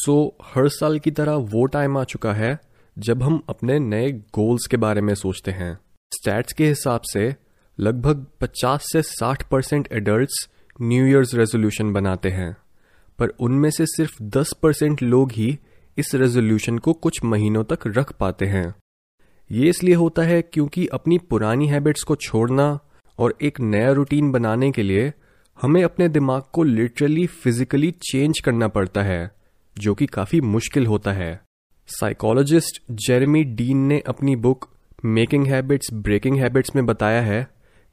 सो so, हर साल की तरह वो टाइम आ चुका है जब हम अपने नए गोल्स के बारे में सोचते हैं। स्टैट्स के हिसाब से लगभग 50 से 60 percent adult New Year's resolution बनाते हैं पर उनमें से सिर्फ़ 10 परसेंट लोग ही इस रेजोल्यूशन को कुछ महीनों तक रख पाते हैं। ये इसलिए होता है क्योंकि अपनी पुरानी हैबिट्स को छोड़ना और एक नया रूटीन बनाने के लिए हमें अपने दिमाग को लिटरली फिजिकली चेंज करना पड़ता है। जो कि काफ़ी मुश्किल होता है। साइकोलॉजिस्ट जेरेमी डीन ने अपनी book making habits breaking habits में बताया है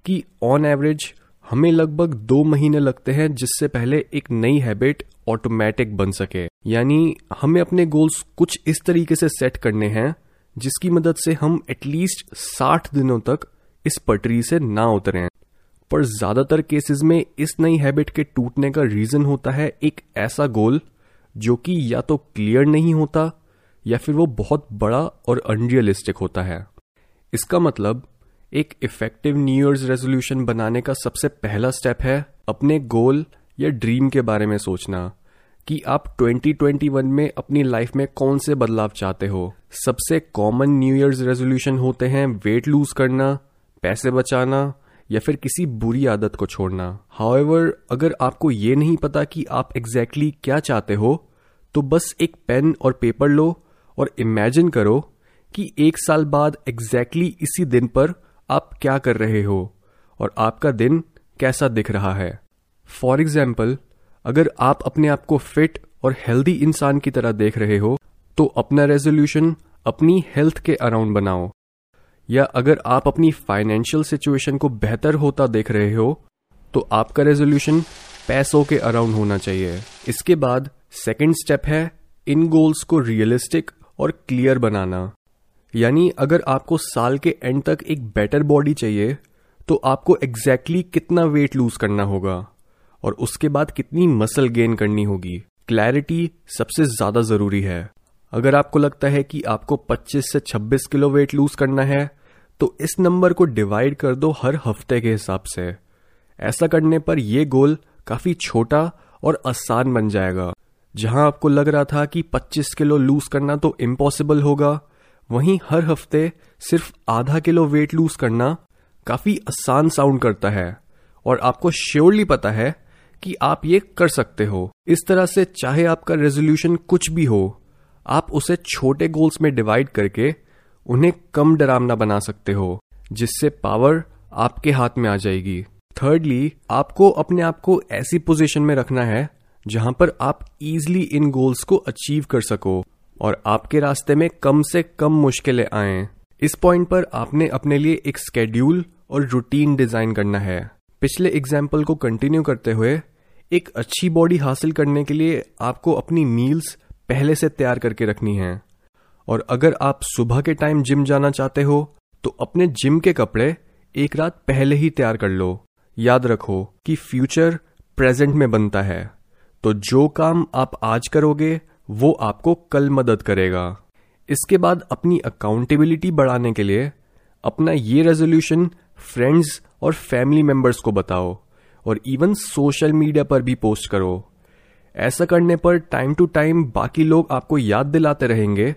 कि ऑन एवरेज हमें लगभग दो महीने लगते हैं जिससे पहले एक नई हैबिट ऑटोमेटिक बन सके। यानी हमें अपने गोल्स कुछ इस तरीके से सेट करने हैं जिसकी मदद से हम एटलीस्ट साठ दिनों तक इस पटरी से ना उतरें। पर ज़्यादातर केसेस में इस नई हैबिट के टूटने का रीजन होता है एक ऐसा गोल जो कि या तो क्लियर नहीं होता, या फिर वो बहुत बड़ा और अनरियलिस्टिक होता है। इसका मतलब एक इफ़ेक्टिव न्यू ईयर्स रेजोल्यूशन बनाने का सबसे पहला स्टेप है अपने गोल या ड्रीम के बारे में सोचना कि आप 2021 में अपनी लाइफ में कौन से बदलाव चाहते हो। सबसे कॉमन न्यू ईयर्स रेजोल्यूशन होते हैं वेट लूज करना, पैसे बचाना या फिर किसी बुरी आदत को छोड़ना। हाउएवर अगर आपको ये नहीं पता कि आप एग्जैक्टली exactly क्या चाहते हो तो बस एक पेन और पेपर लो और इमेजिन करो कि एक साल बाद एग्जैक्टली exactly इसी दिन पर आप क्या कर रहे हो और आपका दिन कैसा दिख रहा है। फॉर एग्ज़ाम्पल अगर आप अपने आप को फिट और हेल्दी इंसान की तरह देख रहे हो तो अपना रेजोल्यूशन अपनी हेल्थ के अराउंड बनाओ। या अगर आप अपनी फाइनेंशियल सिचुएशन को बेहतर होता देख रहे हो तो आपका रेजोल्यूशन पैसों के अराउंड होना चाहिए। इसके बाद सेकेंड स्टेप है इन गोल्स को रियलिस्टिक और क्लियर बनाना। यानी अगर आपको साल के एंड तक एक बेटर बॉडी चाहिए तो आपको एग्जैक्टली exactly कितना वेट लूज करना होगा और उसके बाद कितनी मसल गेन करनी होगी। क्लैरिटी सबसे ज़्यादा ज़रूरी है। अगर आपको लगता है कि आपको 25 से 26 किलो वेट लूज करना है तो इस नंबर को डिवाइड कर दो हर हफ़्ते के हिसाब से। ऐसा करने पर यह गोल काफ़ी छोटा और आसान बन जाएगा। जहाँ आपको लग रहा था कि 25 किलो लूज करना तो इम्पॉसिबल होगा, वहीं हर हफ़्ते सिर्फ़ आधा किलो वेट लूज करना काफ़ी आसान साउंड करता है। और आपको श्योरली पता है कि आप ये कर सकते हो। इस तरह से चाहे आपका रेजोल्यूशन कुछ भी हो, आप उसे छोटे गोल्स में डिवाइड करके उन्हें कम डरावना बना सकते हो, जिससे पावर आपके हाथ में आ जाएगी। थर्डली आपको अपने आप को ऐसी पोजीशन में रखना है, जहाँ पर आप इजिली इन गोल्स को अचीव कर सको, और आपके रास्ते में कम से कम मुश्किलें आए। इस पॉइंट पर आपने अपने लिए एक स्केड्यूल और रूटीन डिज़ाइन करना है। पिछले एग्ज़ाम्पल को कंटिन्यू करते हुए, एक अच्छी बॉडी हासिल करने के लिए आपको अपनी मील्स पहले से तैयार करके रखनी है। और अगर आप सुबह के टाइम जिम जाना चाहते हो तो अपने जिम के कपड़े एक रात पहले ही तैयार कर लो। याद रखो कि फ्यूचर प्रेजेंट में बनता है। तो जो काम आप आज करोगे, वो आपको कल मदद करेगा। इसके बाद अपनी अकाउंटेबिलिटी बढ़ाने के लिए अपना ये रेजोल्यूशन फ्रेंड्स और फैमिली मेंबर्स को बताओ और इवन सोशल मीडिया पर भी पोस्ट करो। ऐसा करने पर टाइम टू टाइम बाकी लोग आपको याद दिलाते रहेंगे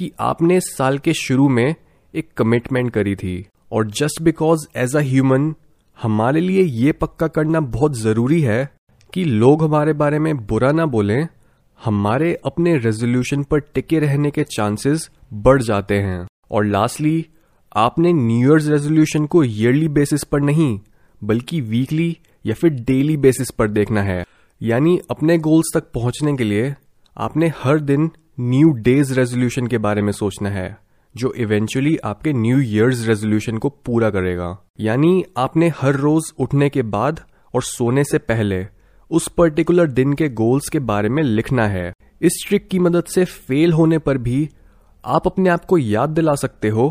कि आपने इस साल के शुरू में एक कमिटमेंट करी थी। और just because as a human हमारे लिए ये पक्का करना बहुत ज़रूरी है कि लोग हमारे बारे में बुरा ना बोलें। हमारे अपने रेजोल्यूशन पर टिके रहने के चांसेस बढ़ जाते हैं। और लास्टली आपने न्यू ईयर्स रेजोल्यूशन को ईयरली बेसिस पर नहीं, बल्कि वीकली या फिर डेली बेसिस पर देखना है। यानी अपने गोल्स तक पहुँचने के लिए आपने हर दिन न्यू डेज़ रेजोल्यूशन के बारे में सोचना है, जो इवेंचुअली आपके न्यू ईयर्स रेजोल्यूशन को पूरा करेगा। यानी आपने हर रोज उठने के बाद और सोने से पहले उस पर्टिकुलर दिन के गोल्स के बारे में लिखना है। इस ट्रिक की मदद से फेल होने पर भी आप अपने आप को याद दिला सकते हो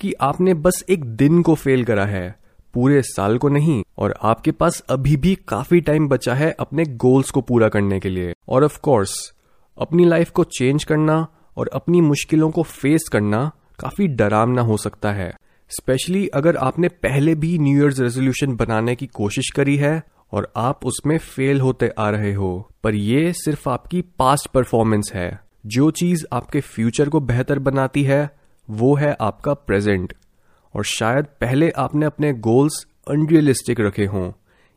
कि आपने बस एक दिन को फेल करा है, पूरे साल को नहीं, और आपके पास अभी भी काफ़ी टाइम बचा है अपने गोल्स को पूरा करने के लिए। और ऑफ़ कोर्स अपनी लाइफ को चेंज करना और अपनी मुश्किलों को फेस करना काफ़ी डरावना हो सकता है। स्पेशली अगर आपने पहले भी न्यू ईयर्स रेजोल्यूशन बनाने की कोशिश करी है और आप उसमें फेल होते आ रहे हो, पर यह सिर्फ़ आपकी पास्ट परफॉर्मेंस है। जो चीज़ आपके फ्यूचर को बेहतर बनाती है, वो है आपका प्रेजेंट और शायद पहले आपने अपने गोल्स अनरियलिस्टिक रखे हों,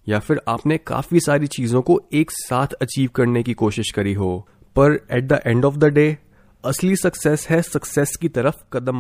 या फिर आपने काफ़ी सारी चीज़ों को एक साथ अचीव करने की कोशिश करी हो। पर at the end of the day असली सक्सेस है सक्सेस की तरफ़ कदम